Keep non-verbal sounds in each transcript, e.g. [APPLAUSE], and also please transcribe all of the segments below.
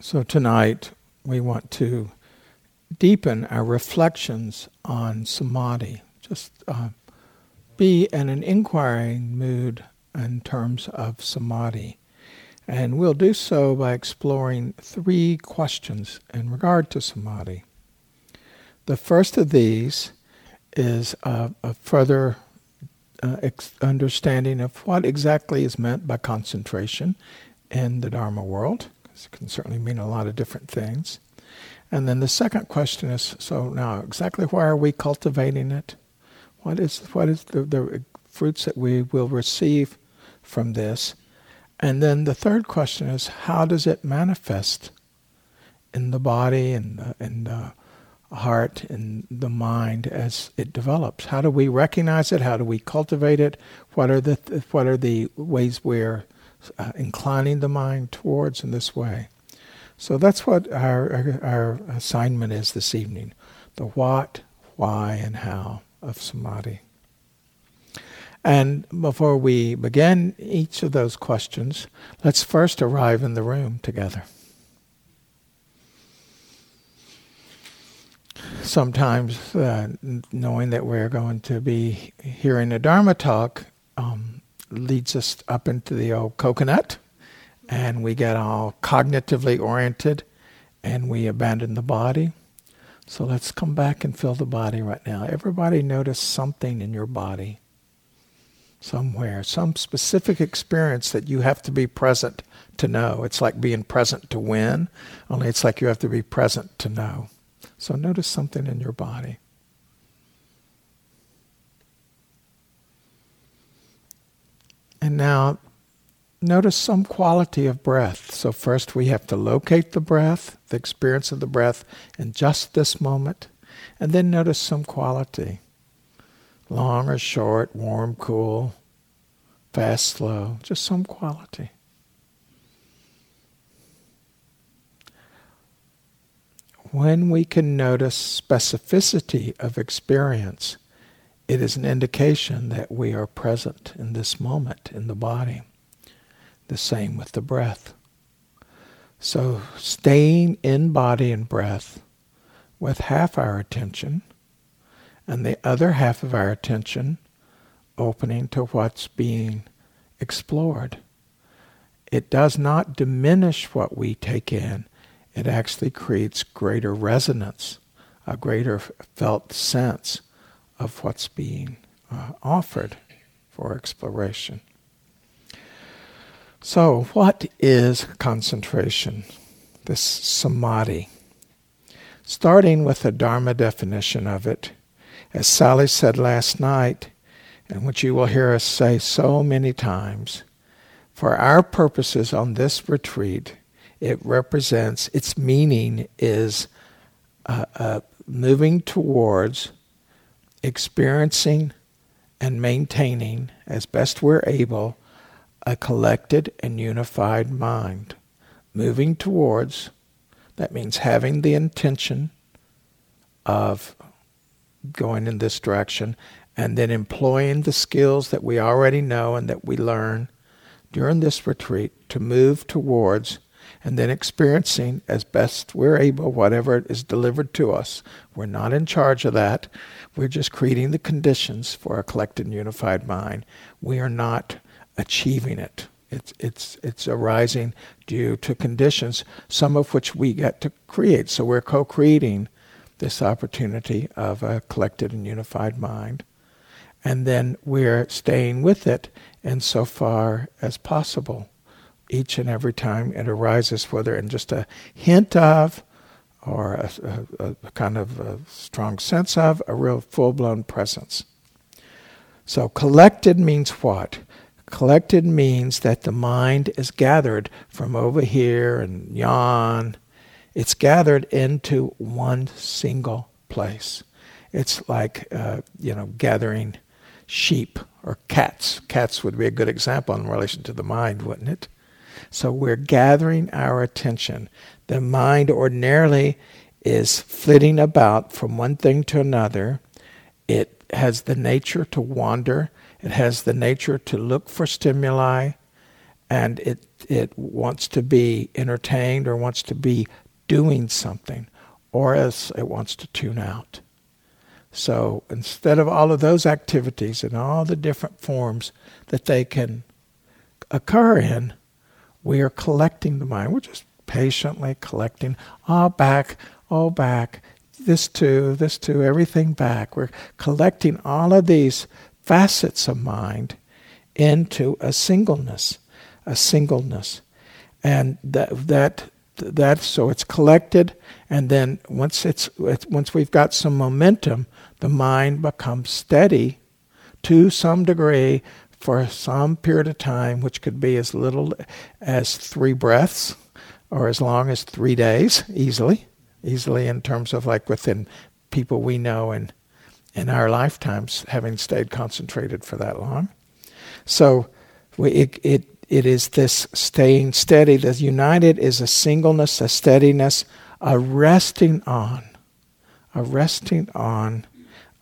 So tonight we want to deepen our reflections on samadhi. Just uh, be in an inquiring mood in terms of samadhi. And we'll do so by exploring three questions in regard to samadhi. The first of these is a, a further uh, ex- understanding of what exactly is meant by concentration in the Dharma world. It can certainly mean a lot of different things. And then the second question is so now, exactly why are we cultivating it? What is, what is the, the fruits that we will receive from this? And then the third question is how does it manifest in the body and the, in the heart and the mind as it develops? How do we recognize it? How do we cultivate it? What are the, what are the ways we're uh, inclining the mind towards in this way. So that's what our, our, assignment is this evening the what, why, and how of samadhi. And before we begin each of those questions, let's first arrive in the room together. Sometimes, uh, knowing that we're going to be hearing a Dharma talk, um, leads us up into the old coconut, and we get all cognitively oriented, and we abandon the body. So let's come back and feel the body right now. Everybody notice something in your body, somewhere, some specific experience that you have to be present to know. It's like being present to win, only it's like you have to be present to know. So notice something in your body. And now notice some quality of breath. So, first we have to locate the breath, the experience of the breath in just this moment, and then notice some quality long or short, warm, cool, fast, slow, just some quality. When we can notice specificity of experience, it is an indication that we are present in this moment in the body. The same with the breath. So, staying in body and breath with half our attention and the other half of our attention opening to what's being explored. It does not diminish what we take in, it actually creates greater resonance, a greater felt sense of what's being uh, offered for exploration. So, what is concentration? This samadhi. Starting with the Dharma definition of it, as Sally said last night, and which you will hear us say so many times, for our purposes on this retreat, it represents, its meaning is uh, uh, moving towards experiencing and maintaining, as best we're able, a collected and unified mind. Moving towards, that means having the intention of going in this direction, and then employing the skills that we already know and that we learn during this retreat to move towards and then experiencing as best we're able whatever is delivered to us. We're not in charge of that. We're just creating the conditions for a collected and unified mind. We are not achieving it. It's, it's, it's arising due to conditions, some of which we get to create. So we're co creating this opportunity of a collected and unified mind. And then we're staying with it insofar as possible each and every time it arises, whether in just a hint of or a, a, a kind of a strong sense of, a real full blown presence. So, collected means what? Collected means that the mind is gathered from over here and yon. It's gathered into one single place. It's like, uh, you know, gathering sheep or cats. Cats would be a good example in relation to the mind, wouldn't it? So we're gathering our attention. The mind ordinarily is flitting about from one thing to another. It has the nature to wander, it has the nature to look for stimuli, and it it wants to be entertained or wants to be doing something, or else it wants to tune out. So instead of all of those activities and all the different forms that they can occur in, we are collecting the mind. We're just patiently collecting all back, all back, this too, this too, everything back. We're collecting all of these facets of mind into a singleness, a singleness. And that, that, that so it's collected, and then once, it's, once we've got some momentum, the mind becomes steady to some degree for some period of time, which could be as little as three breaths or as long as three days, easily, easily in terms of like within people we know and in our lifetimes having stayed concentrated for that long. So we, it, it, it is this staying steady. The united is a singleness, a steadiness, a resting on, a resting on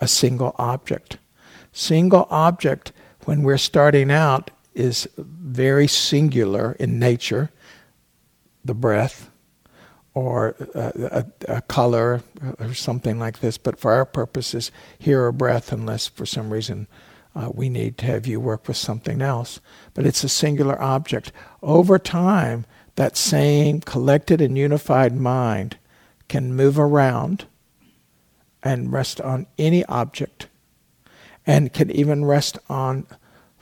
a single object. Single object, when we're starting out, is very singular in nature the breath or a, a, a, color or something like this. But for our purposes, hear a breath, unless for some reason uh, we need to have you work with something else. But it's a singular object. Over time, that same collected and unified mind can move around and rest on any object and can even rest on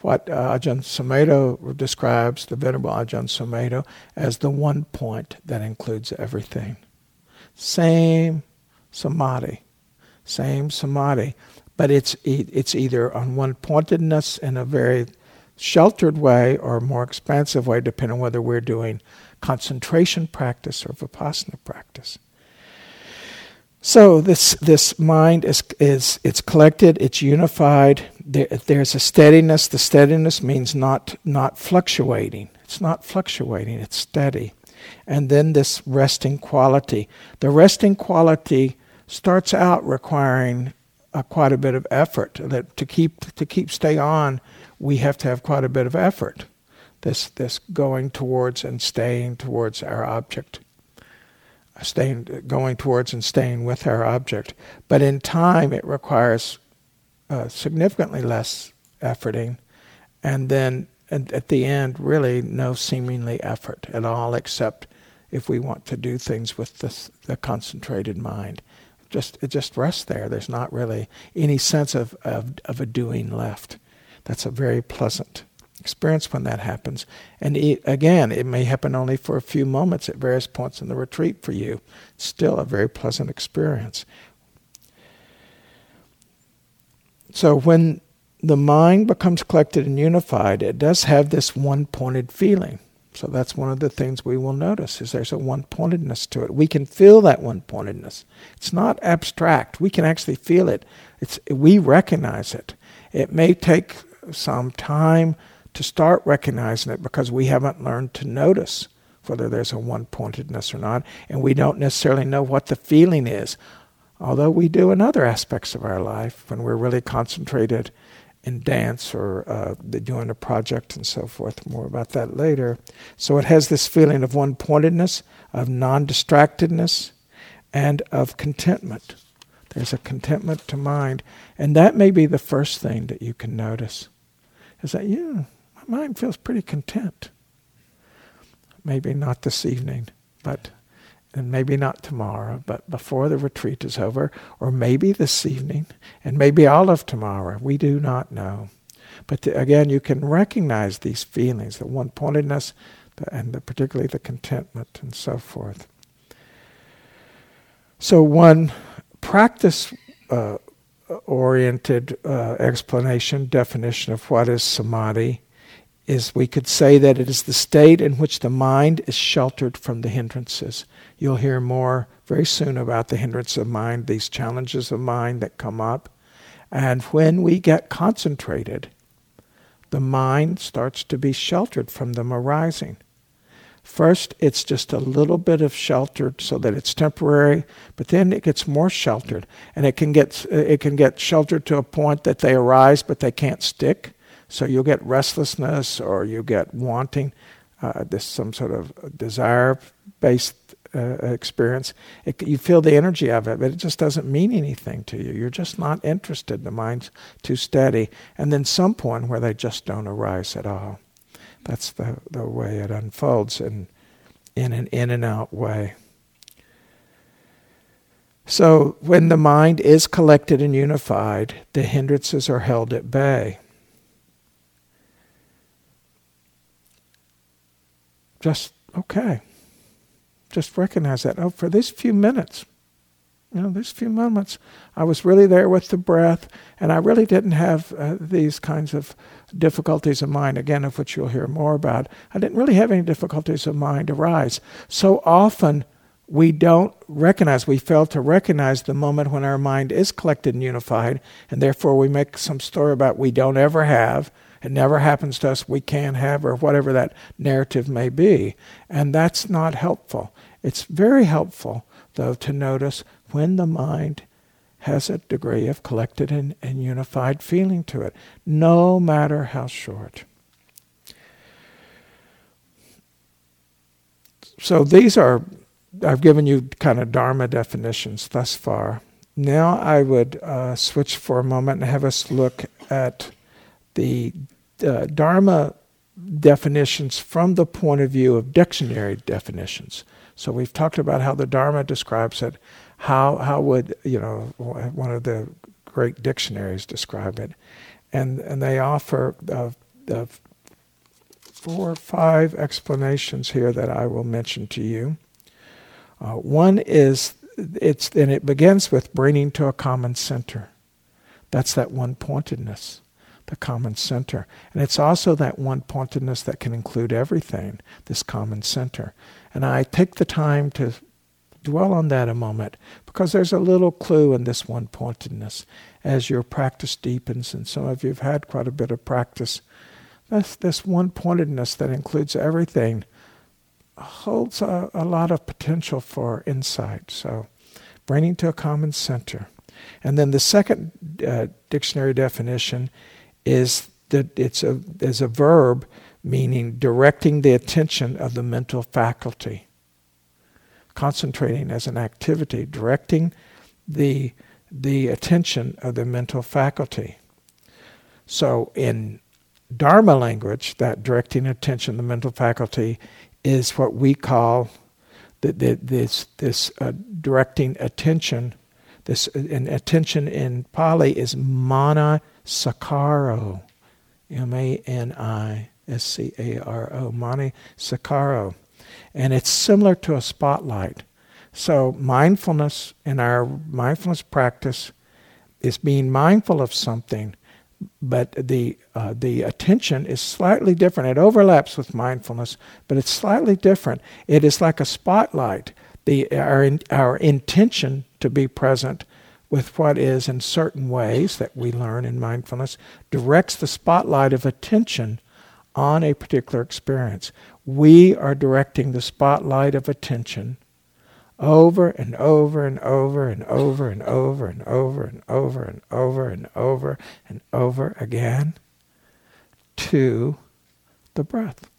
what uh, Ajahn Sumedho describes, the Venerable Ajahn Sumedho, as the one point that includes everything. Same samadhi, same samadhi, but it's, it's either on one pointedness in a very sheltered way or more expansive way, depending on whether we're doing concentration practice or vipassana practice. So this this mind is is it's collected, it's unified. There, there's a steadiness. The steadiness means not not fluctuating. It's not fluctuating. It's steady, and then this resting quality. The resting quality starts out requiring uh, quite a bit of effort. That to keep to keep stay on, we have to have quite a bit of effort. This this going towards and staying towards our object staying, going towards and staying with our object. But in time, it requires uh, significantly less efforting, and then and at the end, really no seemingly effort at all, except if we want to do things with the, the concentrated mind. Just it just rests there. There's not really any sense of, of, of a doing left. That's a very pleasant experience when that happens. And it, again, it may happen only for a few moments at various points in the retreat for you. It's still a very pleasant experience. So when the mind becomes collected and unified, it does have this one-pointed feeling. So that's one of the things we will notice is there's a one-pointedness to it. We can feel that one-pointedness. It's not abstract. We can actually feel it. It's we recognize it. It may take some time to start recognizing it because we haven't learned to notice whether there's a one pointedness or not, and we don't necessarily know what the feeling is. Although we do in other aspects of our life when we're really concentrated in dance or uh, doing a project and so forth. More about that later. So it has this feeling of one pointedness, of non distractedness, and of contentment. There's a contentment to mind. And that may be the first thing that you can notice. Is that, yeah, my mind feels pretty content. Maybe not this evening, but and maybe not tomorrow, but before the retreat is over, or maybe this evening, and maybe all of tomorrow. We do not know. But the, again, you can recognize these feelings, the one pointedness, and the, particularly the contentment and so forth. So, one practice uh, oriented uh, explanation, definition of what is samadhi is we could say that it is the state in which the mind is sheltered from the hindrances. You'll hear more very soon about the hindrance of mind, these challenges of mind that come up. And when we get concentrated, the mind starts to be sheltered from them arising. First, it's just a little bit of sheltered so that it's temporary, but then it gets more sheltered, and it can get it can get sheltered to a point that they arise, but they can't stick. So you'll get restlessness or you get wanting. uh, this some sort of desire based uh, experience. It, you feel the energy of it, but it just doesn't mean anything to you. You're just not interested. The mind's too steady. And then some point where they just don't arise at all. That's the, the way it unfolds in, in an in and out way. So when the mind is collected and unified, the hindrances are held at bay. Just okay just recognize that. Oh, for these few minutes, you know, these few moments, I was really there with the breath, and I really didn't have uh, these kinds of difficulties of mind, again, of which you'll hear more about. I didn't really have any difficulties of mind arise. So often, we don't recognize, we fail to recognize the moment when our mind is collected and unified, and therefore we make some story about we don't ever have, it never happens to us, we can't have, or whatever that narrative may be. And that's not helpful. It's very helpful, though, to notice when the mind has a degree of collected and, and unified feeling to it, no matter how short. So these are, I've given you kind of Dharma definitions thus far. Now I would uh, switch for a moment and have us look at the uh, Dharma definitions from the point of view of dictionary definitions. So we've talked about how the Dharma describes it. How how would you know one of the great dictionaries describe it? And and they offer uh, uh, four or five explanations here that I will mention to you. Uh, one is it's and it begins with bringing to a common center. That's that one pointedness the common center. And it's also that one pointedness that can include everything, this common center. And I take the time to dwell on that a moment because there's a little clue in this one pointedness as your practice deepens, and some of you have had quite a bit of practice. This, this one pointedness that includes everything holds a, a lot of potential for insight. So, bringing to a common center. And then the second uh, dictionary definition is that it's a, is a verb meaning directing the attention of the mental faculty. Concentrating as an activity, directing the, the attention of the mental faculty. So in Dharma language, that directing attention, the mental faculty, is what we call the, the, this, this uh, directing attention. This and attention in Pali is mana sakaro, M A N I S C A R O, Mani Sakaro. And it's similar to a spotlight. So, mindfulness in our mindfulness practice is being mindful of something, but the, uh, the attention is slightly different. It overlaps with mindfulness, but it's slightly different. It is like a spotlight. The, our, our intention to be present with what is, in certain ways that we learn in mindfulness, directs the spotlight of attention on a particular experience. We are directing the spotlight of attention over and over and over and over and over and over and over and over and over and over again to the breath.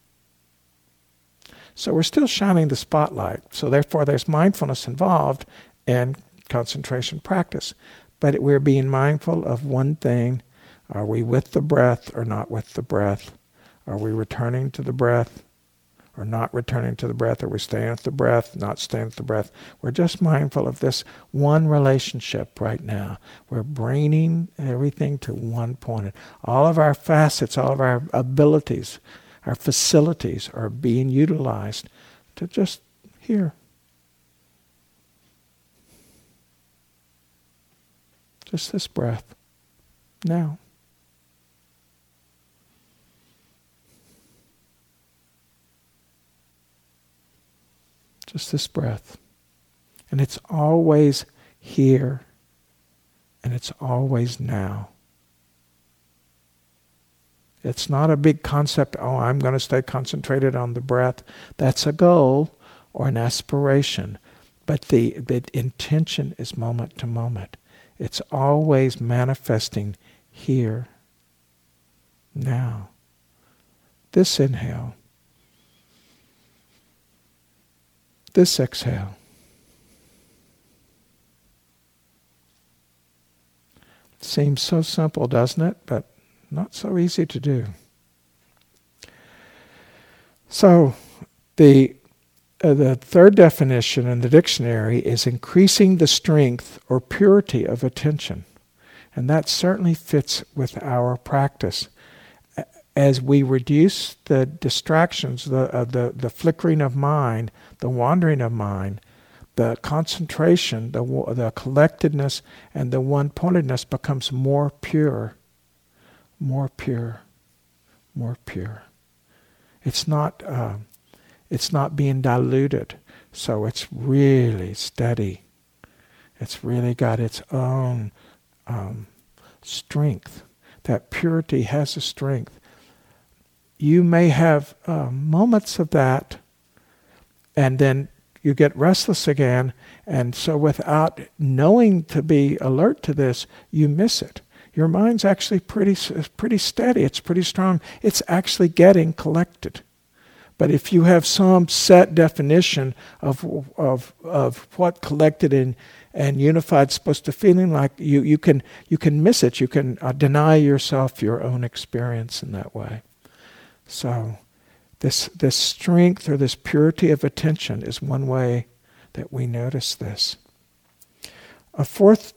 So we're still shining the spotlight. So therefore, there's mindfulness involved and concentration practice. But we're being mindful of one thing are we with the breath or not with the breath? Are we returning to the breath or not returning to the breath? Are we staying with the breath, not staying with the breath? We're just mindful of this one relationship right now. We're bringing everything to one point. All of our facets, all of our abilities, our facilities are being utilized to just here. Just this breath. Now. Just this breath. And it's always here and it's always now. It's not a big concept, oh, I'm going to stay concentrated on the breath. That's a goal or an aspiration. But the, the intention is moment to moment. It's always manifesting here, now. This inhale. this exhale. Seems so simple, doesn't it? But not so easy to do. So, the uh, the third definition in the dictionary is increasing the strength or purity of attention. And that certainly fits with our practice. As we reduce the distractions, the, uh, the, the flickering of mind, the wandering of mind, the concentration, the, the collectedness, and the one pointedness becomes more pure, more pure, more pure. It's not, uh, it's not being diluted, so it's really steady. It's really got its own um, strength. That purity has a strength. You may have uh, moments of that, and then you get restless again. And so, without knowing to be alert to this, you miss it. Your mind's actually pretty, pretty steady, it's pretty strong. It's actually getting collected. But if you have some set definition of, of, of what collected and, and unified is supposed to feeling like, you, you, can, you can miss it. You can uh, deny yourself your own experience in that way. So, this, this strength or this purity of attention is one way that we notice this. A fourth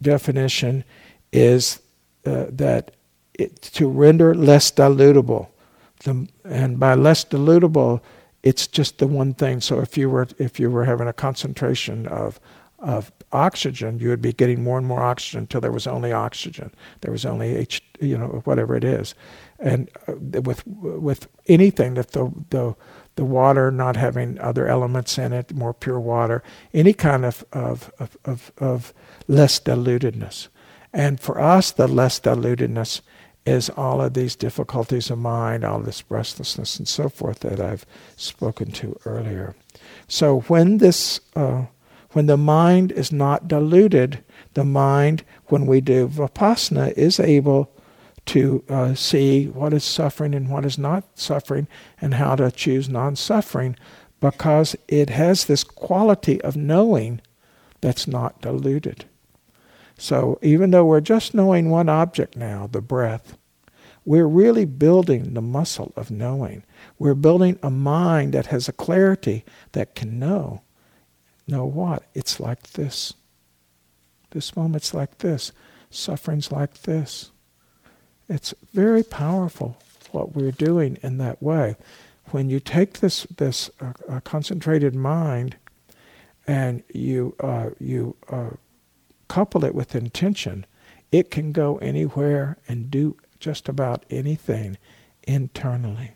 definition is uh, that it, to render less dilutable. The, and by less dilutable, it's just the one thing. So if you were if you were having a concentration of of oxygen, you would be getting more and more oxygen until there was only oxygen. There was only H, you know, whatever it is and uh, with with anything that the the the water not having other elements in it, more pure water, any kind of of of, of, of less dilutedness. And for us, the less dilutedness is all of these difficulties of mind, all this restlessness and so forth that I've spoken to earlier. So when this, uh, when the mind is not diluted, the mind, when we do vipassana, is able to uh, see what is suffering and what is not suffering and how to choose non suffering because it has this quality of knowing that's not diluted. So even though we're just knowing one object now, the breath, we're really building the muscle of knowing. We're building a mind that has a clarity that can know. Know what? It's like this. This moment's like this. Suffering's like this. It's very powerful what we're doing in that way. When you take this this uh, uh, concentrated mind and you uh, you uh, couple it with intention, it can go anywhere and do just about anything internally.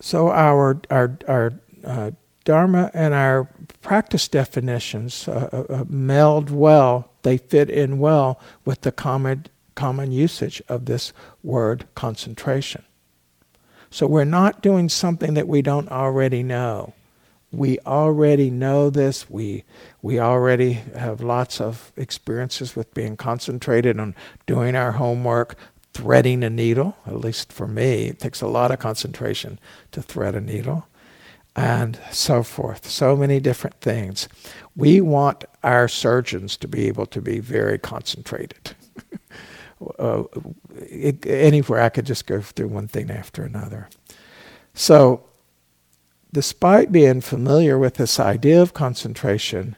So our our our uh, Dharma and our practice definitions uh, uh, uh, meld well, they fit in well with the common, common usage of this word concentration. So we're not doing something that we don't already know. We already know this. We, we already have lots of experiences with being concentrated on doing our homework, threading a needle. At least for me, it takes a lot of concentration to thread a needle and so forth. So many different things. We want our surgeons to be able to be very concentrated. [LAUGHS] uh, it, anywhere I could just go through one thing after another. So, despite being familiar with this idea of concentration,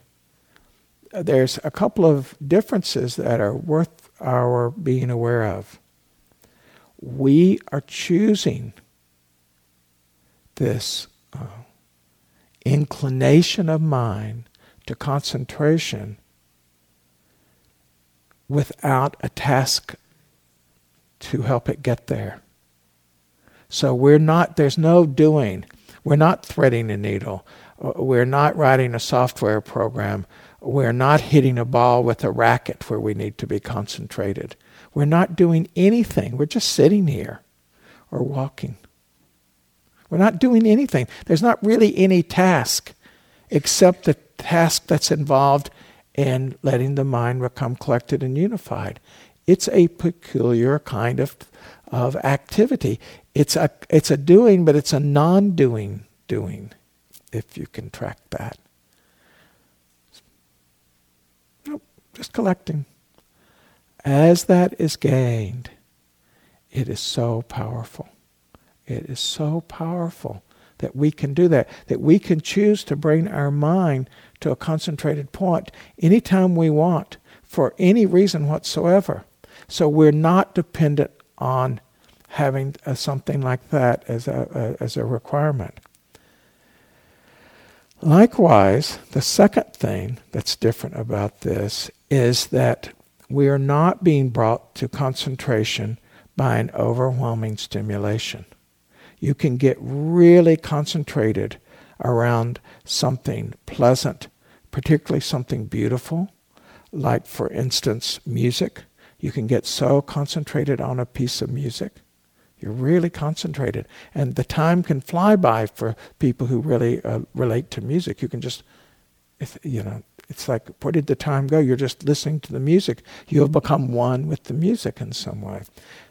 there's a couple of differences that are worth our being aware of. We are choosing this uh, inclination of mind to concentration without a task to help it get there. So we're not, there's no doing. We're not threading a needle. We're not writing a software program. We're not hitting a ball with a racket where we need to be concentrated. We're not doing anything. We're just sitting here or walking. We're not doing anything. There's not really any task except the task that's involved in letting the mind become collected and unified. It's a peculiar kind of of activity. It's a, it's a doing, but it's a non doing doing, if you can track that. Nope, just collecting. As that is gained, it is so powerful. It is so powerful that we can do that, that we can choose to bring our mind to a concentrated point anytime we want for any reason whatsoever. So we're not dependent on having a, something like that as a, a, as a requirement. Likewise, the second thing that's different about this is that we are not being brought to concentration by an overwhelming stimulation. You can get really concentrated around something pleasant, particularly something beautiful, like, for instance, music. You can get so concentrated on a piece of music. You're really concentrated. And the time can fly by for people who really uh, relate to music. You can just, you know, it's like, where did the time go? You're just listening to the music. You have become one with the music in some way.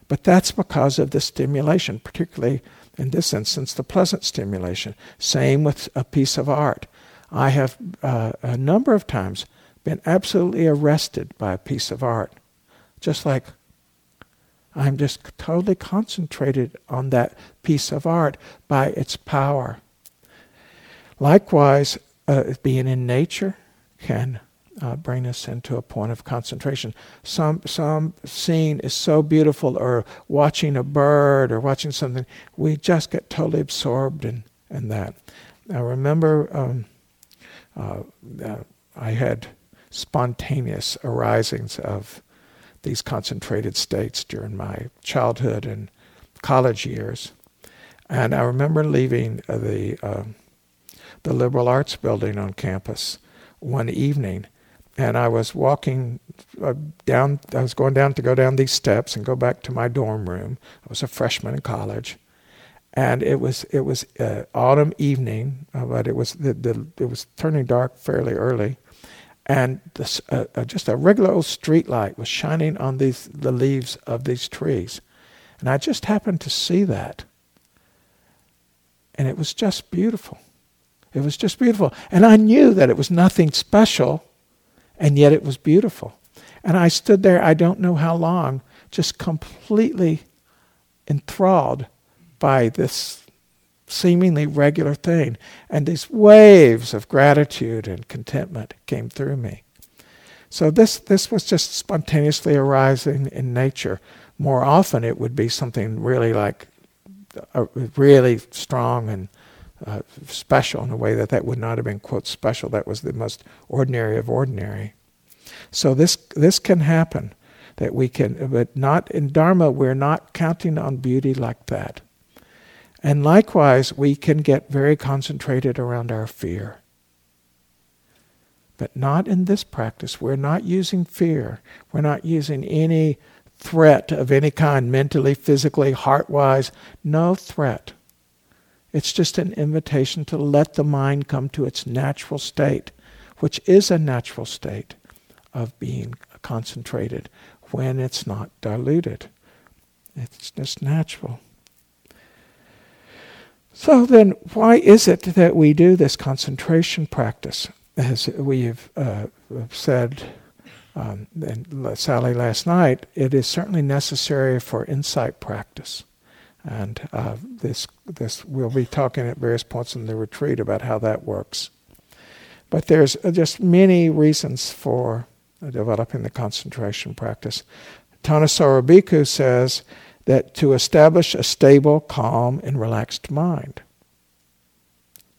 But that's because of the stimulation, particularly in this instance, the pleasant stimulation. Same with a piece of art. I have uh, a number of times been absolutely arrested by a piece of art. Just like I'm just totally concentrated on that piece of art by its power. Likewise, uh, being in nature can uh, bring us into a point of concentration. Some some scene is so beautiful, or watching a bird, or watching something, we just get totally absorbed in in that. I remember um, uh, I had spontaneous arisings of these concentrated states during my childhood and college years, and I remember leaving the um, the liberal arts building on campus one evening and I was walking uh, down. I was going down to go down these steps and go back to my dorm room. I was a freshman in college, and it was it was uh, autumn evening, uh, but it was the, the, it was turning dark fairly early, and this, uh, uh, just a regular old street light was shining on these the leaves of these trees, and I just happened to see that, and it was just beautiful. It was just beautiful, and I knew that it was nothing special and yet it was beautiful. And I stood there, I don't know how long, just completely enthralled by this seemingly regular thing. And these waves of gratitude and contentment came through me. So this, this was just spontaneously arising in nature. More often, it would be something really like uh, really strong and uh, special in a way that that would not have been quote special. That was the most ordinary of ordinary. So this this can happen that we can, but not in Dharma. We're not counting on beauty like that. And likewise, we can get very concentrated around our fear. But not in this practice. We're not using fear. We're not using any threat of any kind, mentally, physically, heart wise. No threat. It's just an invitation to let the mind come to its natural state, which is a natural state of being concentrated when it's not diluted. It's just natural. So then, why is it that we do this concentration practice? As we've uh, said, um, and Sally last night, it is certainly necessary for insight practice. And uh, this, this, we'll be talking at various points in the retreat about how that works. But there's uh, just many reasons for developing the concentration practice. Thanissaro Bhikkhu says that to establish a stable, calm, and relaxed mind.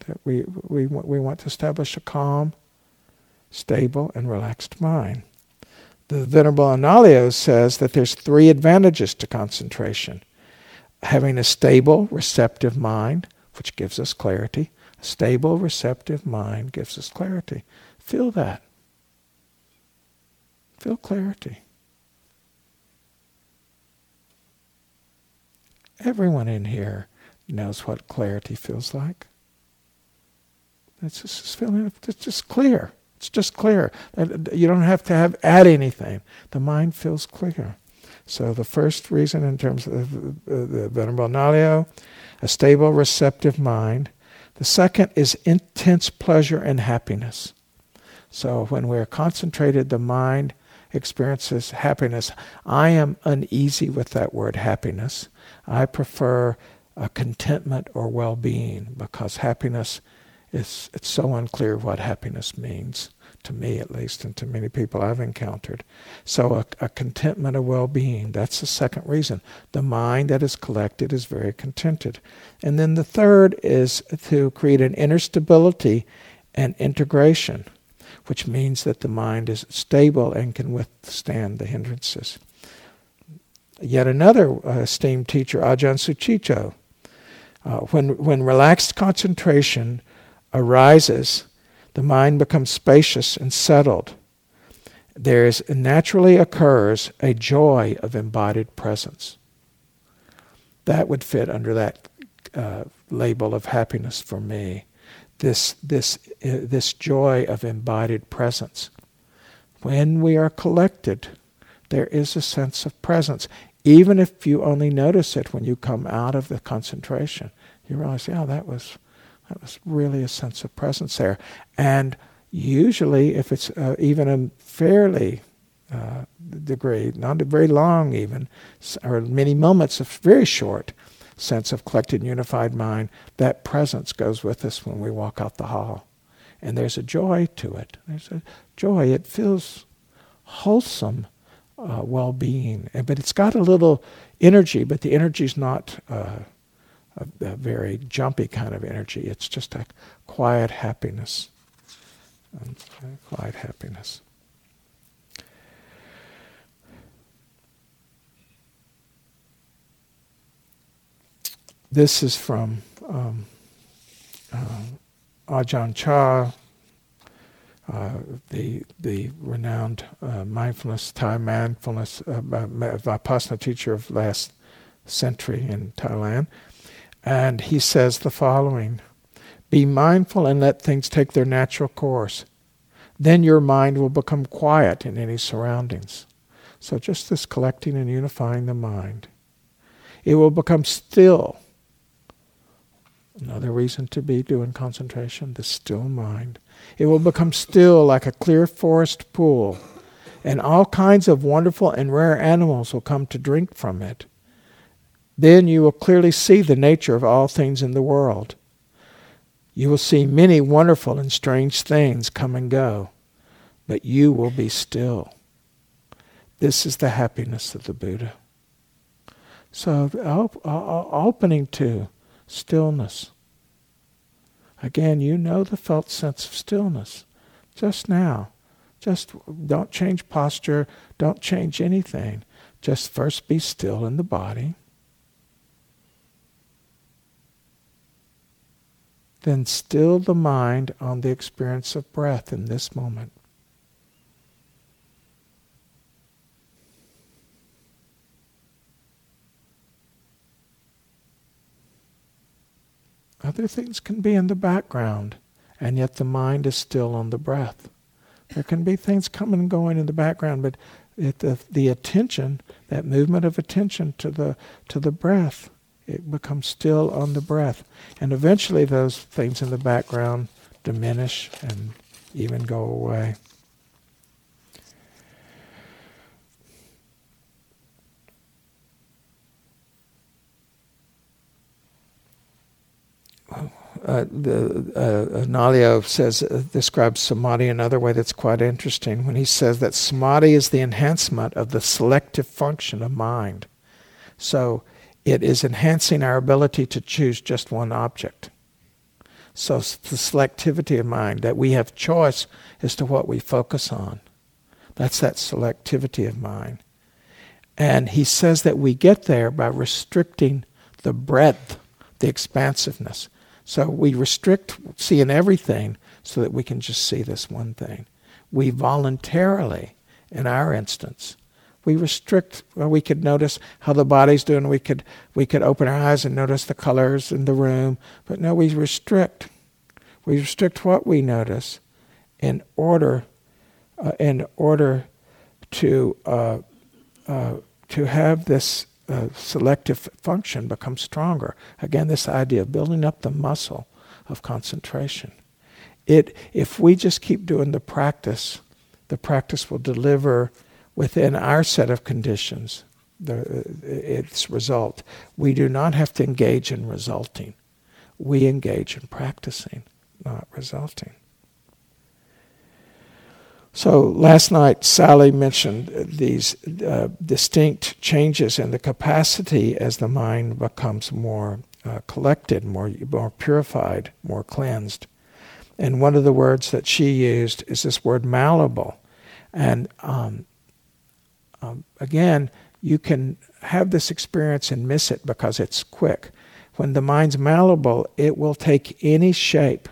That we, we, we want to establish a calm, stable, and relaxed mind. The Venerable Analayo says that there's three advantages to concentration having a stable, receptive mind, which gives us clarity. A stable, receptive mind gives us clarity. Feel that. Feel clarity. Everyone in here knows what clarity feels like. It's just feeling, it's just clear. It's just clear. You don't have to have add anything. The mind feels clear. So the first reason, in terms of uh, the, the Venerable Analayo, a stable, receptive mind. The second is intense pleasure and happiness. So when we're concentrated, the mind experiences happiness. I am uneasy with that word happiness. I prefer a contentment or well-being because happiness is it's so unclear what happiness means to me at least, and to many people I've encountered. So a, a contentment, a well-being, that's the second reason. The mind that is collected is very contented. And then the third is to create an inner stability and integration, which means that the mind is stable and can withstand the hindrances. Yet another uh, esteemed teacher, Ajahn Sucitto, uh, when, when relaxed concentration arises, the mind becomes spacious and settled. There is naturally occurs a joy of embodied presence. That would fit under that uh, label of happiness for me. This, this, uh, this joy of embodied presence. When we are collected, there is a sense of presence. Even if you only notice it when you come out of the concentration, you realize, yeah, that was that was really a sense of presence there. And usually, if it's uh, even a fairly uh, degree, not very long even, or many moments very short sense of collected unified mind, that presence goes with us when we walk out the hall. And there's a joy to it. There's a joy. It feels wholesome uh, well being. But it's got a little energy, but the energy's not. Uh, a, a very jumpy kind of energy. It's just a quiet happiness. quiet happiness. This is from um, uh, Ajahn Chah, uh, the the renowned uh, mindfulness Thai mindfulness uh, Vipassana teacher of last century in Thailand. And he says the following Be mindful and let things take their natural course. Then your mind will become quiet in any surroundings. So, just this collecting and unifying the mind. It will become still. Another reason to be doing concentration, the still mind. It will become still like a clear forest pool, and all kinds of wonderful and rare animals will come to drink from it. Then you will clearly see the nature of all things in the world. You will see many wonderful and strange things come and go, but you will be still. This is the happiness of the Buddha. So, opening to stillness. Again, you know the felt sense of stillness just now. Just don't change posture, don't change anything. Just first be still in the body. then still the mind on the experience of breath in this moment. Other things can be in the background, and yet the mind is still on the breath. There can be things coming and going in the background, but it, the, the attention, that movement of attention to the, to the breath, it becomes still on the breath. And eventually those things in the background diminish and even go away. Uh, the uh, Analayo says uh, describes samadhi another way that's quite interesting when he says that samadhi is the enhancement of the selective function of mind. So it is enhancing our ability to choose just one object. So the selectivity of mind, that we have choice as to what we focus on. That's that selectivity of mind. And he says that we get there by restricting the breadth, the expansiveness. So we restrict seeing everything so that we can just see this one thing. We voluntarily, in our instance, we restrict well, we could notice how the body's doing we could we could open our eyes and notice the colors in the room but no we restrict we restrict what we notice in order uh, in order to uh, uh, to have this uh, selective function becomes stronger. Again, this idea of building up the muscle of concentration. It, if we just keep doing the practice, the practice will deliver within our set of conditions the, its result. We do not have to engage in resulting. We engage in practicing, not resulting. So last night, Sally mentioned these uh, distinct changes in the capacity as the mind becomes more uh, collected, more, more purified, more cleansed. And one of the words that she used is this word malleable. And um, um, again, you can have this experience and miss it because it's quick. When the mind's malleable, it will take any shape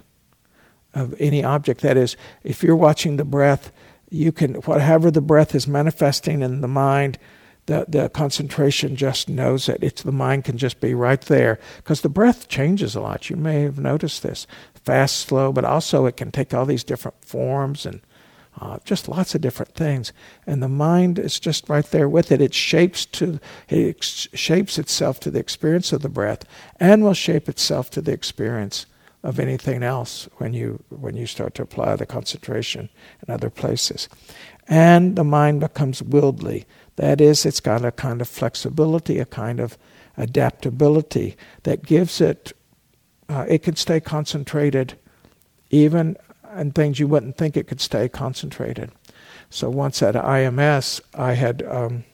of any object. That is, if you're watching the breath, you can, whatever the breath is manifesting in the mind, the, the concentration just knows it. It's the mind can just be right there because the breath changes a lot. You may have noticed this fast, slow, but also it can take all these different forms and uh, just lots of different things. And the mind is just right there with it. It shapes to it shapes itself to the experience of the breath, and will shape itself to the experience of anything else when you when you start to apply the concentration in other places. And the mind becomes wieldly. That is, it's got a kind of flexibility, a kind of adaptability that gives it. Uh, it can stay concentrated, even in things you wouldn't think it could stay concentrated. So once at IMS, I had um,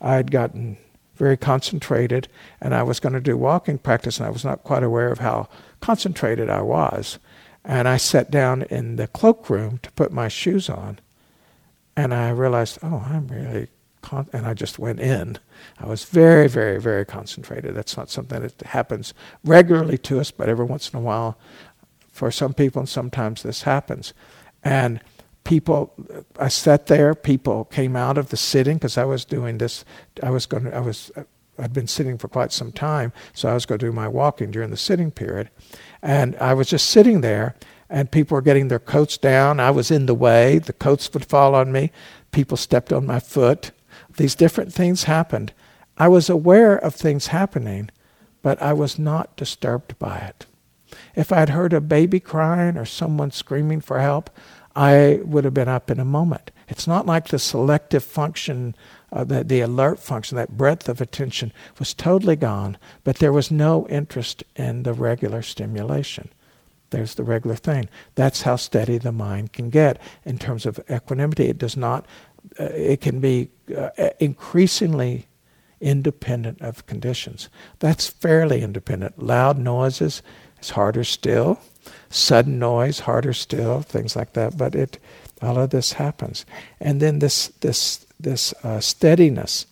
I had gotten very concentrated, and I was going to do walking practice, and I was not quite aware of how concentrated I was. And I sat down in the cloakroom to put my shoes on, and I realized, oh, I'm really, con-, and I just went in. I was very, very, very concentrated. That's not something that happens regularly to us, but every once in a while, for some people, and sometimes this happens. And people i sat there people came out of the sitting because i was doing this i was going to i was i'd been sitting for quite some time so i was going to do my walking during the sitting period. And i was just sitting there and people were getting their coats down. I was in the way the coats would fall on me people stepped on my foot. These different things happened. I was aware of things happening but i was not disturbed by it. If i'd heard a baby crying or someone screaming for help I would have been up in a moment. It's not like the selective function, uh, the, the alert function, that breadth of attention was totally gone, but there was no interest in the regular stimulation. There's the regular thing. That's how steady the mind can get in terms of equanimity. It does not, uh, it can be uh, increasingly independent of conditions. That's fairly independent. Loud noises is harder still sudden noise, harder still, things like that. But it, all of this happens, and then this this this uh, steadiness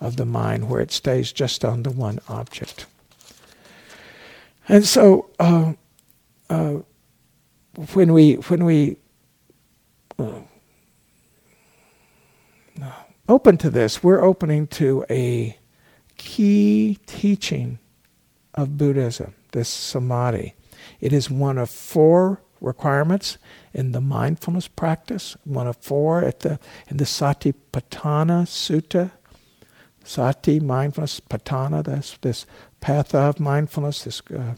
of the mind, where it stays just on the one object. And so, uh, uh, when we when we uh, open to this, we're opening to a key teaching of Buddhism, this samadhi. It is one of four requirements in the mindfulness practice, one of four at the in the Satipatthana Sutta. Sati, mindfulness, patthana, this, this path of mindfulness, this, uh,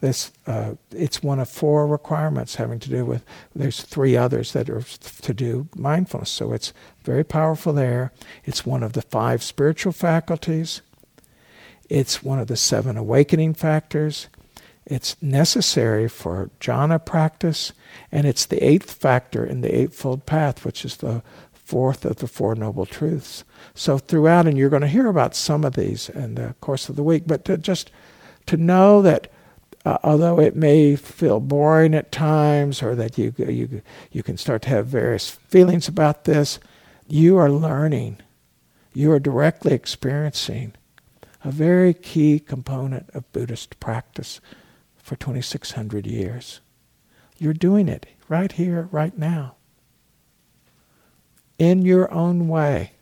this uh, it's one of four requirements having to do with, there's three others that are to do mindfulness. So it's very powerful there. It's one of the five spiritual faculties. It's one of the seven awakening factors. It's necessary for jhana practice, and it's the eighth factor in the Eightfold Path, which is the fourth of the Four Noble Truths. So throughout, and you're going to hear about some of these in the course of the week, but to just to know that uh, although it may feel boring at times, or that you you you can start to have various feelings about this, you are learning. You are directly experiencing a very key component of Buddhist practice for 2,600 years. You're doing it right here, right now. In your own way.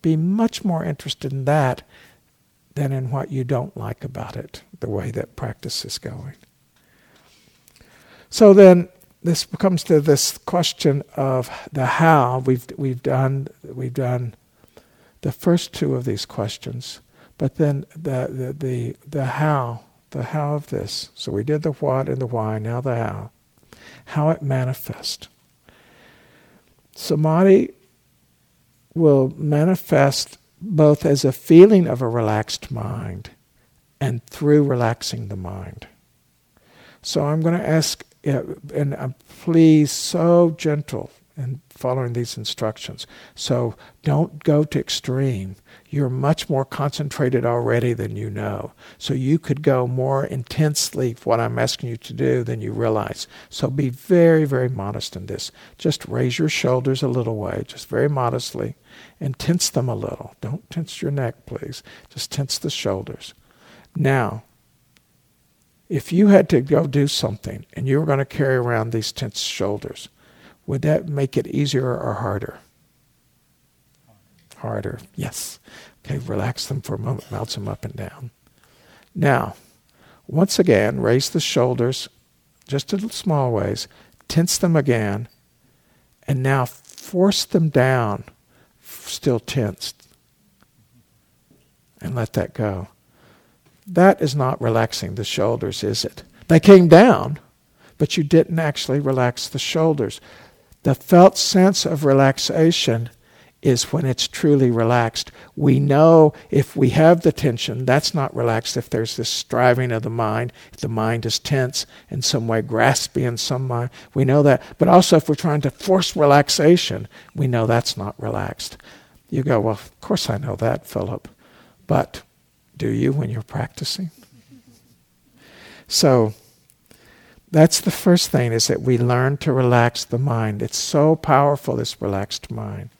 Be much more interested in that than in what you don't like about it, the way that practice is going. So then this comes to this question of the how. We've we've done we've done the first two of these questions, but then the, the, the, the how, the how of this. So we did the what and the why, now the how. How it manifests. Samadhi will manifest both as a feeling of a relaxed mind and through relaxing the mind. So I'm going to ask, uh, and uh, please so gentle in following these instructions. So don't go to extreme. You're much more concentrated already than you know. So you could go more intensely what I'm asking you to do than you realize. So be very, very modest in this. Just raise your shoulders a little way, just very modestly, and tense them a little. Don't tense your neck, please. Just tense the shoulders. Now, if you had to go do something and you were going to carry around these tense shoulders, would that make it easier or harder? Harder, yes. Okay, relax them for a moment, bounce them up and down. Now, once again, raise the shoulders just in small ways, tense them again, and now force them down, still tensed, and let that go. That is not relaxing the shoulders, is it? They came down, but you didn't actually relax the shoulders. The felt sense of relaxation is when it's truly relaxed. We know if we have the tension, that's not relaxed. If there's this striving of the mind, if the mind is tense in some way, grasping in some way, we know that. But also, if we're trying to force relaxation, we know that's not relaxed. You go, well, of course I know that, Phillip. But do you when you're practicing? So that's the first thing is that we learn to relax the mind. It's so powerful, this relaxed mind.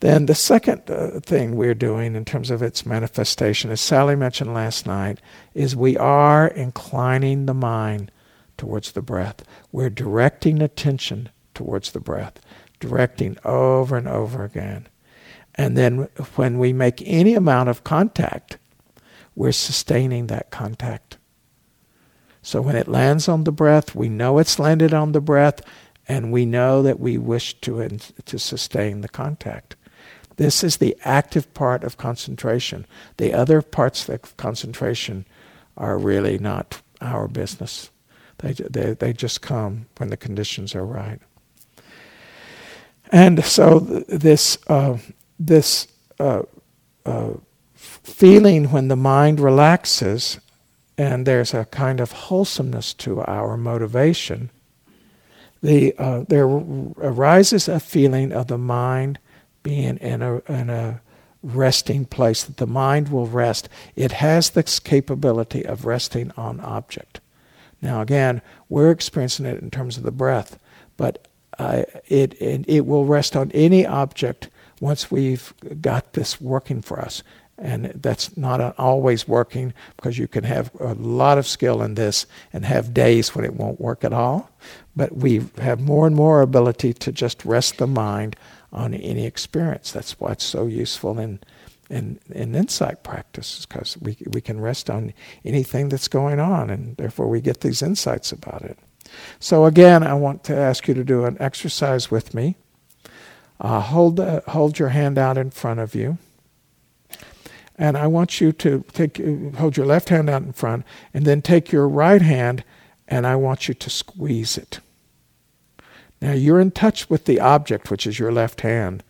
Then the second uh, thing we're doing in terms of its manifestation, as Sally mentioned last night, is we are inclining the mind towards the breath. We're directing attention towards the breath, directing over and over again. And then when we make any amount of contact, we're sustaining that contact. So when it lands on the breath, we know it's landed on the breath, and we know that we wish to, to sustain the contact. This is the active part of concentration. The other parts of concentration are really not our business. They, they, they just come when the conditions are right. And so this uh, this uh, uh, feeling when the mind relaxes and there's a kind of wholesomeness to our motivation, the, uh, there arises a feeling of the mind being in a, in a resting place, that the mind will rest. It has this capability of resting on object. Now, again, we're experiencing it in terms of the breath, but uh, it, it, it will rest on any object once we've got this working for us. And that's not always working because you can have a lot of skill in this and have days when it won't work at all. But we have more and more ability to just rest the mind on any experience. That's why it's so useful in in, in insight practice because we, we can rest on anything that's going on and therefore we get these insights about it. So again, I want to ask you to do an exercise with me. Uh, hold, uh, hold your hand out in front of you. And I want you to take, hold your left hand out in front and then take your right hand and I want you to squeeze it. Now you're in touch with the object, which is your left hand,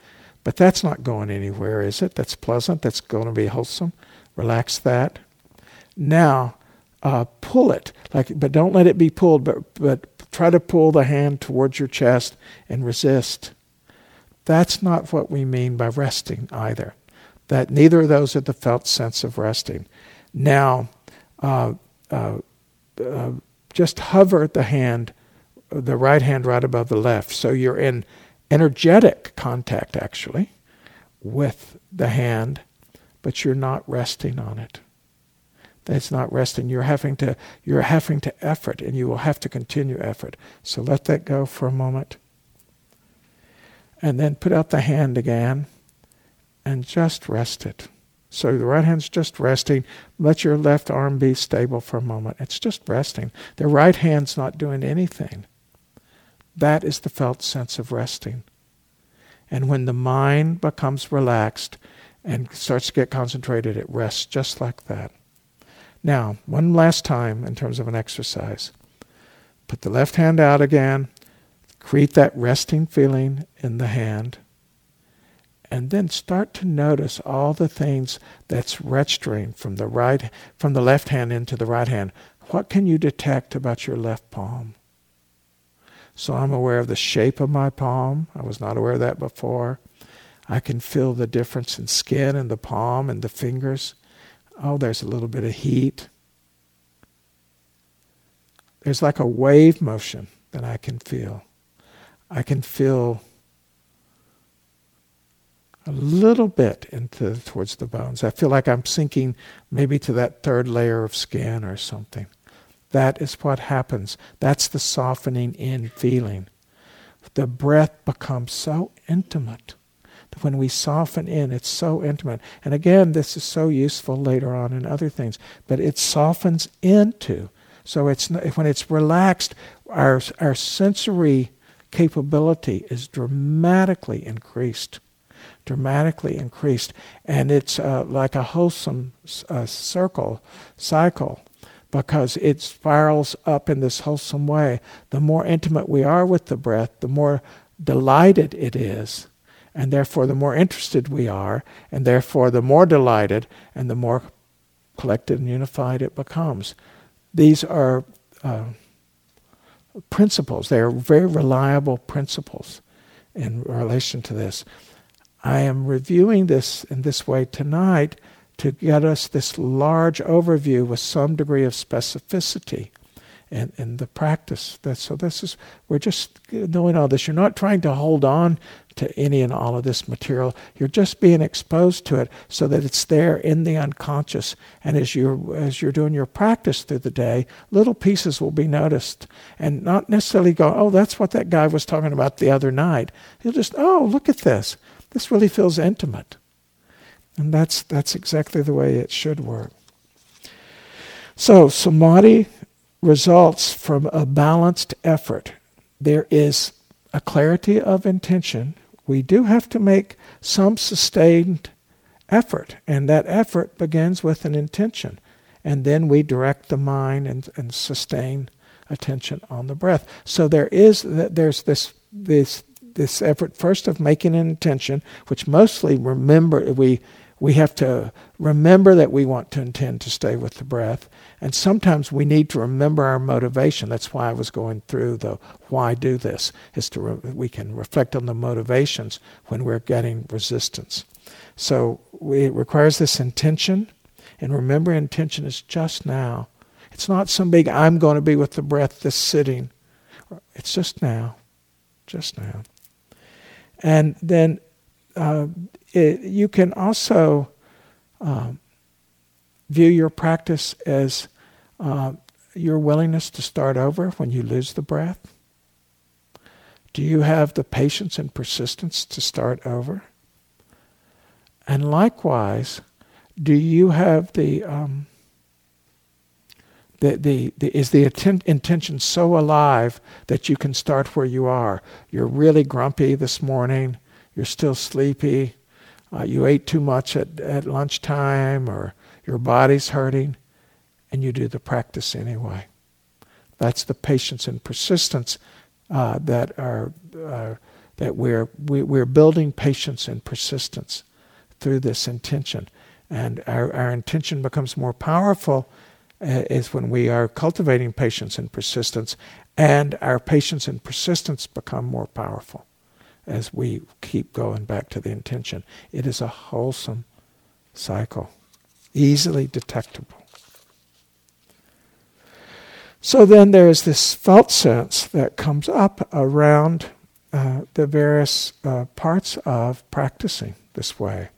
but that's not going anywhere, is it? That's pleasant. That's going to be wholesome. Relax that. Now, uh, pull it, like, but don't let it be pulled. But but try to pull the hand towards your chest and resist. That's not what we mean by resting either. That neither of those are the felt sense of resting. Now, uh, uh, uh, just hover the hand, the right hand right above the left. So you're in energetic contact actually with the hand, but you're not resting on it. That's not resting. You're having to you're having to effort and you will have to continue effort. So let that go for a moment and then put out the hand again and just rest it. So the right hand's just resting. Let your left arm be stable for a moment. It's just resting. The right hand's not doing anything. That is the felt sense of resting. And when the mind becomes relaxed and starts to get concentrated, it rests just like that. Now, one last time in terms of an exercise. Put the left hand out again. Create that resting feeling in the hand. And then start to notice all the things that's registering from the right from the left hand into the right hand. What can you detect about your left palm? So I'm aware of the shape of my palm. I was not aware of that before. I can feel the difference in skin and the palm and the fingers. Oh, there's a little bit of heat. There's like a wave motion that I can feel. I can feel a little bit into towards the bones. I feel like I'm sinking maybe to that third layer of skin or something. That is what happens. That's the softening in feeling. The breath becomes so intimate. When we soften in, it's so intimate. And again, this is so useful later on in other things, but it softens into. So it's when it's relaxed, our, our sensory capability is dramatically increased dramatically increased and it's uh, like a wholesome uh, circle cycle because it spirals up in this wholesome way the more intimate we are with the breath the more delighted it is and therefore the more interested we are and therefore the more delighted and the more collected and unified it becomes these are uh, principles. They are very reliable principles in relation to this. I am reviewing this in this way tonight to get us this large overview with some degree of specificity in, in the practice. That, so this is we're just doing all this. You're not trying to hold on to any and all of this material. You're just being exposed to it so that it's there in the unconscious. And as you're as you're doing your practice through the day, little pieces will be noticed, and not necessarily go, "Oh, that's what that guy was talking about the other night." You'll just, "Oh, look at this. This really feels intimate," and that's that's exactly the way it should work. So samadhi results from a balanced effort. There is a clarity of intention. We do have to make some sustained effort, and that effort begins with an intention. And then we direct the mind and, and sustain attention on the breath. So there is there's this this this effort first of making an intention, which mostly remember we we have to remember that we want to intend to stay with the breath. And sometimes we need to remember our motivation. That's why I was going through the why do this, is to re- we can reflect on the motivations when we're getting resistance. So we, it requires this intention. And remember, intention is just now. It's not some big, I'm going to be with the breath this sitting. It's just now. Just now. And then uh, it, you can also um, view your practice as uh, your willingness to start over when you lose the breath. Do you have the patience and persistence to start over? And likewise, do you have the um, the, the, the, is the atten- intention so alive that you can start where you are? You're really grumpy this morning. You're still sleepy uh, you ate too much at, at lunchtime or your body's hurting, and you do the practice anyway. That's the patience and persistence uh, that are uh, that we're we, are we are building patience and persistence through this intention, and our our intention becomes more powerful uh, is when we are cultivating patience and persistence, and our patience and persistence become more powerful as we keep going back to the intention. It is a wholesome cycle, easily detectable. So then there is this felt sense that comes up around uh, the various uh, parts of practicing this way.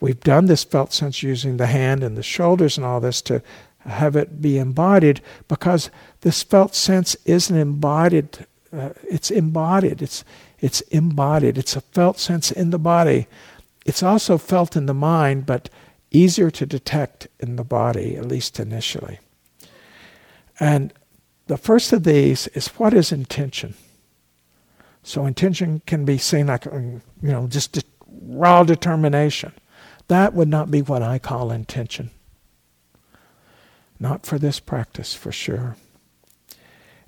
We've done this felt sense using the hand and the shoulders and all this to have it be embodied because this felt sense isn't embodied. Uh, it's embodied. It's it's embodied. It's a felt sense in the body. It's also felt in the mind, but easier to detect in the body, at least initially. And the first of these is what is intention? So intention can be seen like, you know, just raw determination. That would not be what I call intention. Not for this practice, for sure.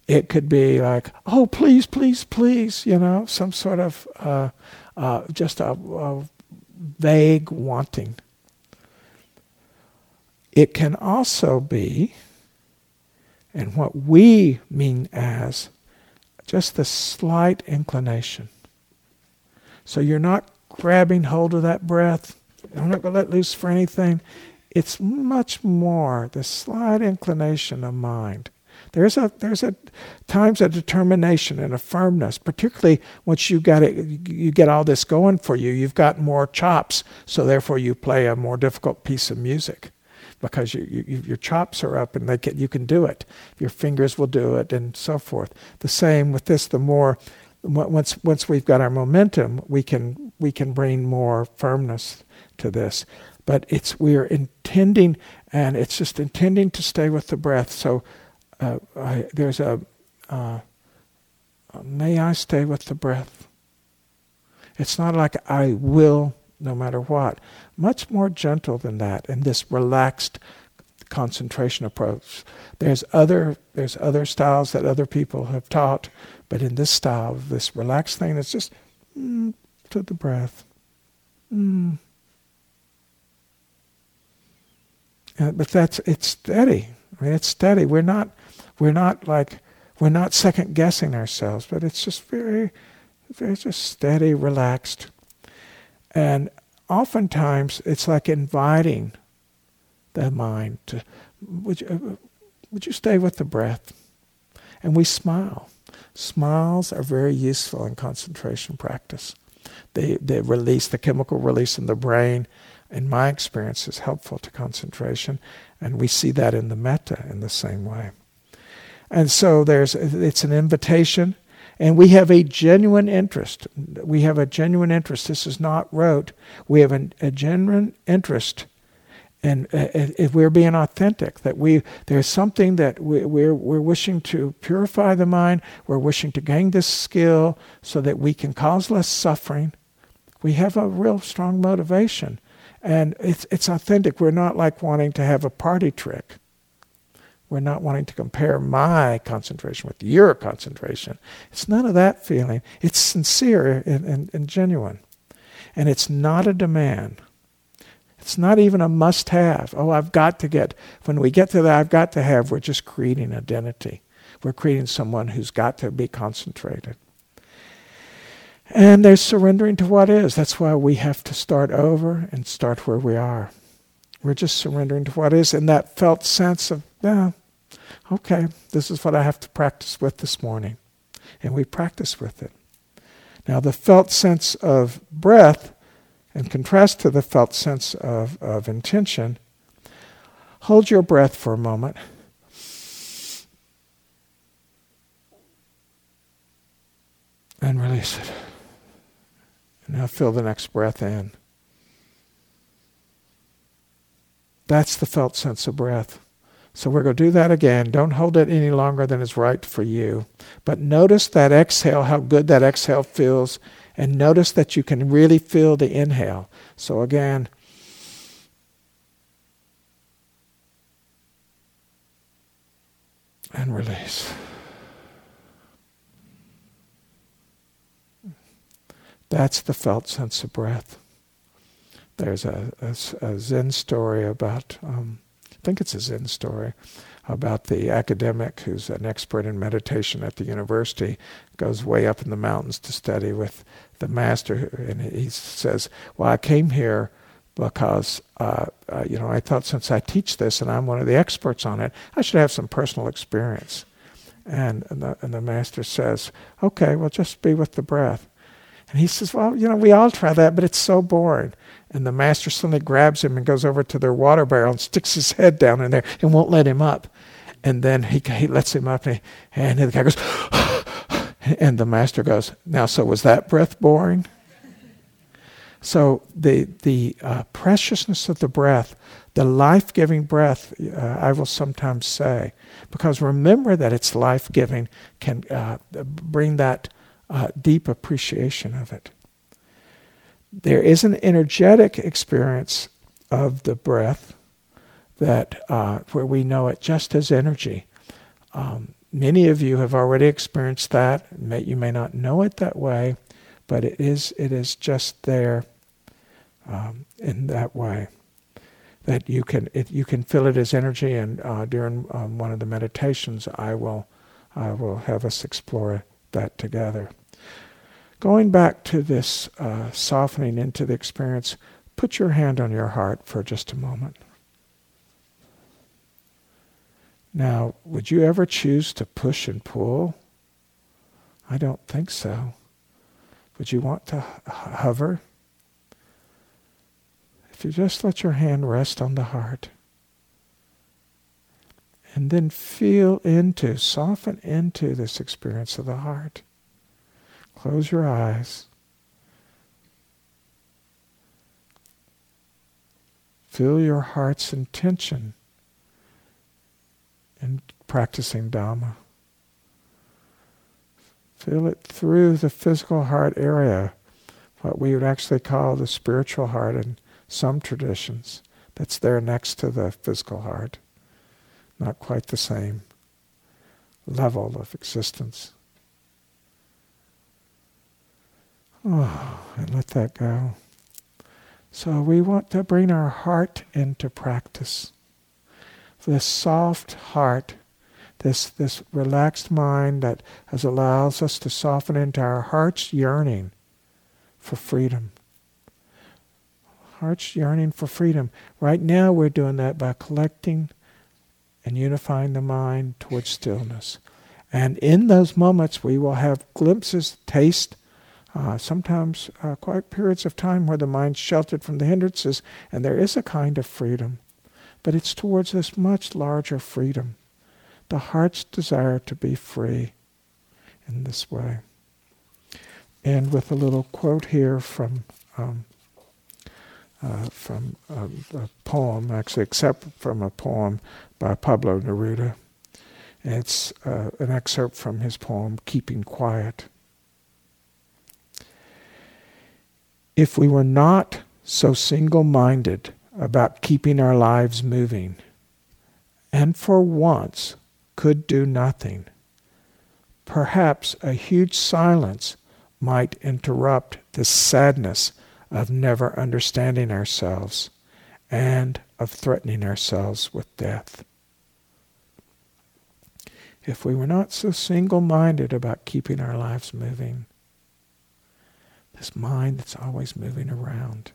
It could be like, oh, please, please, please, you know, some sort of uh, uh, just a, a vague wanting. It can also be, and what we mean as, just the slight inclination. So you're not grabbing hold of that breath. I'm not going to let loose for anything. It's much more the slight inclination of mind. There's a there's a times a determination and a firmness, particularly once you got it, you get all this going for you. You've got more chops, so therefore you play a more difficult piece of music because you, you, your chops are up and they can, you can do it. Your fingers will do it and so forth. The same with this. The more once once we've got our momentum, we can we can bring more firmness to this. But it's we're intending, and it's just intending to stay with the breath. So uh, I, there's a uh, may I stay with the breath. It's not like I will no matter what. Much more gentle than that in this relaxed concentration approach. There's other there's other styles that other people have taught, but in this style, this relaxed thing, it's just mm, to the breath. Mm. Uh, but that's it's steady. I mean, it's steady. We're not we're not like we're not second guessing ourselves, but it's just very, very just steady, relaxed. And oftentimes it's like inviting the mind to, would you, uh, would you stay with the breath? And we smile. Smiles are very useful in concentration practice. They, they release, the chemical release in the brain, in my experience, is helpful to concentration. And we see that in the metta in the same way. And so there's, it's an invitation and we have a genuine interest. We have a genuine interest. This is not rote. We have an, a genuine interest. And uh, if we're being authentic, that we there's something that we, we're we're wishing to purify the mind. We're wishing to gain this skill so that we can cause less suffering. We have a real strong motivation, and it's it's authentic. We're not like wanting to have a party trick. We're not wanting to compare my concentration with your concentration. It's none of that feeling. It's sincere and, and, and genuine. And it's not a demand. It's not even a must have. Oh, I've got to get. When we get to that, I've got to have, we're just creating identity. We're creating someone who's got to be concentrated. And there's surrendering to what is. That's why we have to start over and start where we are. We're just surrendering to what is, and that felt sense of, yeah, okay, this is what I have to practice with this morning. And we practice with it. Now, the felt sense of breath, in contrast to the felt sense of, of intention, hold your breath for a moment. And release it. Now fill the next breath in. That's the felt sense of breath. So we're going to do that again. Don't hold it any longer than is right for you. But notice that exhale, how good that exhale feels, and notice that you can really feel the inhale. So again, and release. That's the felt sense of breath. There's a, a, a Zen story about. Um, I think it's a Zen story about the academic who's an expert in meditation at the university, goes way up in the mountains to study with the master, and he says, "Well, I came here." Because uh, uh, you know, I thought since I teach this and I'm one of the experts on it, I should have some personal experience. And, and, the, and the master says, "Okay, well, just be with the breath." And he says, Well, you know, we all try that, but it's so boring. And the master suddenly grabs him and goes over to their water barrel and sticks his head down in there and won't let him up. And then he, he lets him up, and, he, and the guy goes, [GASPS] and the master goes, Now, so was that breath boring? So the, the uh, preciousness of the breath, the life giving breath, uh, I will sometimes say, because remember that it's life giving, can uh, bring that uh, deep appreciation of it. There is an energetic experience of the breath that uh, where we know it just as energy. Um, many of you have already experienced that. You may not know it that way, but it is it is just there um, in that way that you can it, you can feel it as energy. And uh, during um, one of the meditations, I will I will have us explore that together. Going back to this uh, softening into the experience, put your hand on your heart for just a moment. Now, would you ever choose to push and pull? I don't think so. Would you want to hover? If you just let your hand rest on the heart and then feel into, soften into this experience of the heart. Close your eyes. Feel your heart's intention in practicing Dhamma. Feel it through the physical heart area, what we would actually call the spiritual heart in some traditions. That's there next to the physical heart. Not quite the same level of existence. Oh, and let that go. So we want to bring our heart into practice. This soft heart, this, this relaxed mind that has allows us to soften into our heart's yearning for freedom. Heart's yearning for freedom. Right now we're doing that by collecting and unifying the mind towards stillness. And in those moments we will have glimpses, taste, uh, sometimes uh, quite periods of time where the mind's sheltered from the hindrances, and there is a kind of freedom. But it's towards this much larger freedom, the heart's desire to be free in this way. And with a little quote here from um, uh, from um, a poem, actually, except from a poem by Pablo Neruda. It's uh, an excerpt from his poem, Keeping Quiet. If we were not so single minded about keeping our lives moving, and for once could do nothing, perhaps a huge silence might interrupt the sadness of never understanding ourselves and of threatening ourselves with death. If we were not so single minded about keeping our lives moving, this mind that's always moving around,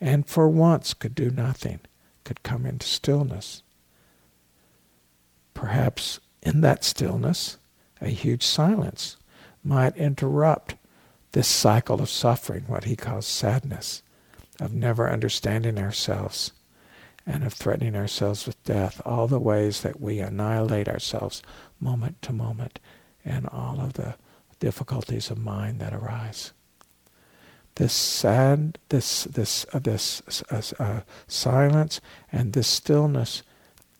and for once could do nothing, could come into stillness. Perhaps in that stillness, a huge silence might interrupt this cycle of suffering, what he calls sadness, of never understanding ourselves and of threatening ourselves with death, all the ways that we annihilate ourselves moment to moment, and all of the difficulties of mind that arise this sad, this this uh, this uh, uh, silence and this stillness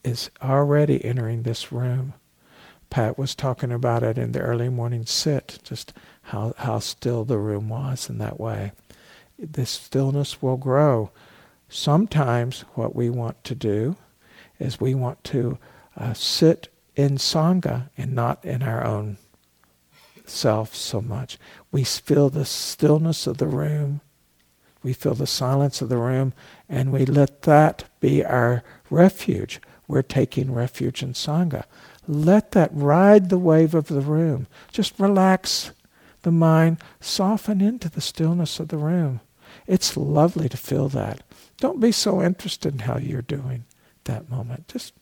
is already entering this room. Pat was talking about it in the early morning sit, just how how still the room was in that way. This stillness will grow. Sometimes what we want to do is we want to uh, sit in sangha and not in our own self so much. We feel the stillness of the room. We feel the silence of the room, and we let that be our refuge. We're taking refuge in Sangha. Let that ride the wave of the room. Just relax the mind, soften into the stillness of the room. It's lovely to feel that. Don't be so interested in how you're doing that moment. Just,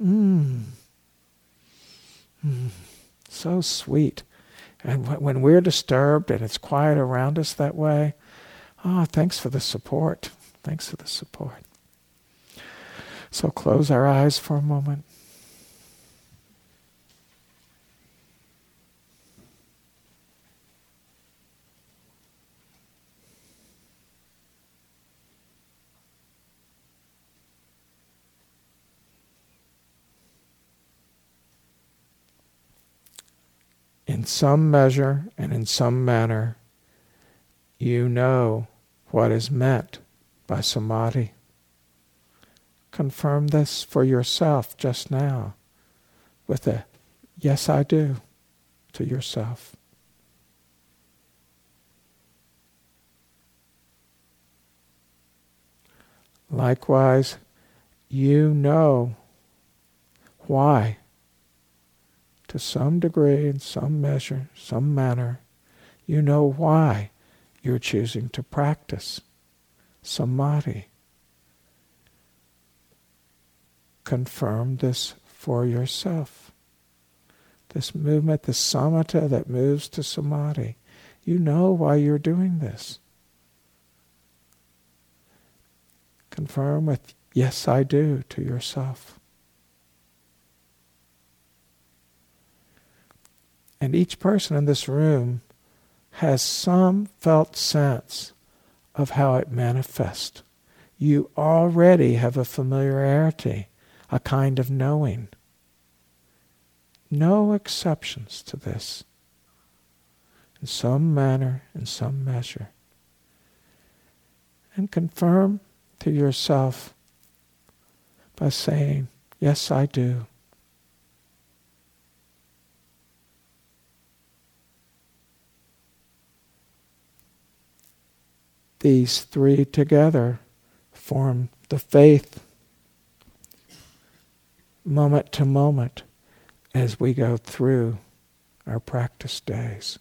mmm. Mm, so sweet. And when we're disturbed and it's quiet around us that way, ah, oh, thanks for the support. Thanks for the support. So close our eyes for a moment. In some measure and in some manner, you know what is meant by samadhi. Confirm this for yourself just now with a yes, I do to yourself. Likewise, you know why, to some degree, in some measure, some manner, you know why you're choosing to practice samadhi. Confirm this for yourself. This movement, the samatha that moves to samadhi, you know why you're doing this. Confirm with, yes, I do, to yourself. And each person in this room has some felt sense of how it manifests. You already have a familiarity, a kind of knowing. No exceptions to this. In some manner, in some measure. And confirm to yourself by saying, Yes, I do. These three together form the faith moment to moment as we go through our practice days.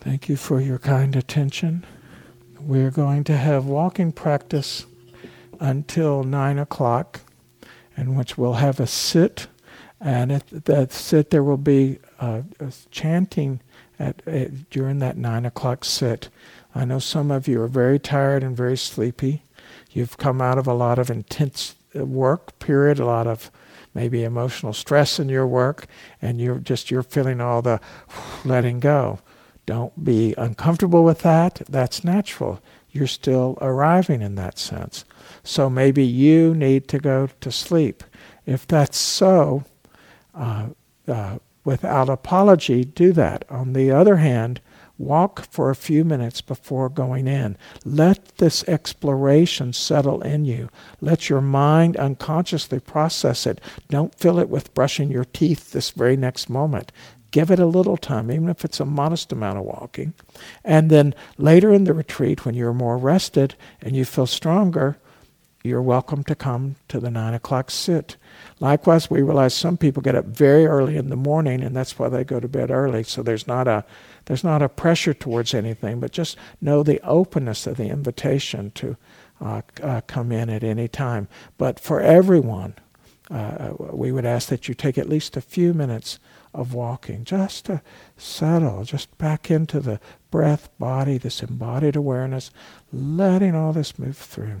Thank you for your kind attention. We're going to have walking practice until nine o'clock, in which we'll have a sit, and at that sit there will be uh, chanting at, at, during that nine o'clock sit. I know some of you are very tired and very sleepy. You've come out of a lot of intense uh, work period, a lot of maybe emotional stress in your work, and you're just you're feeling all the letting go. Don't be uncomfortable with that. That's natural. You're still arriving in that sense. So maybe you need to go to sleep. If that's so, uh, uh, without apology, do that. On the other hand, walk for a few minutes before going in. Let this exploration settle in you. Let your mind unconsciously process it. Don't fill it with brushing your teeth this very next moment. Give it a little time, even if it's a modest amount of walking. And then later in the retreat, when you're more rested and you feel stronger, you're welcome to come to the nine o'clock sit. Likewise, we realize some people get up very early in the morning, and that's why they go to bed early. So there's not a there's not a pressure towards anything, but just know the openness of the invitation to uh, uh, come in at any time. But for everyone, uh, we would ask that you take at least a few minutes of walking, just to settle, just back into the breath, body, this embodied awareness, letting all this move through.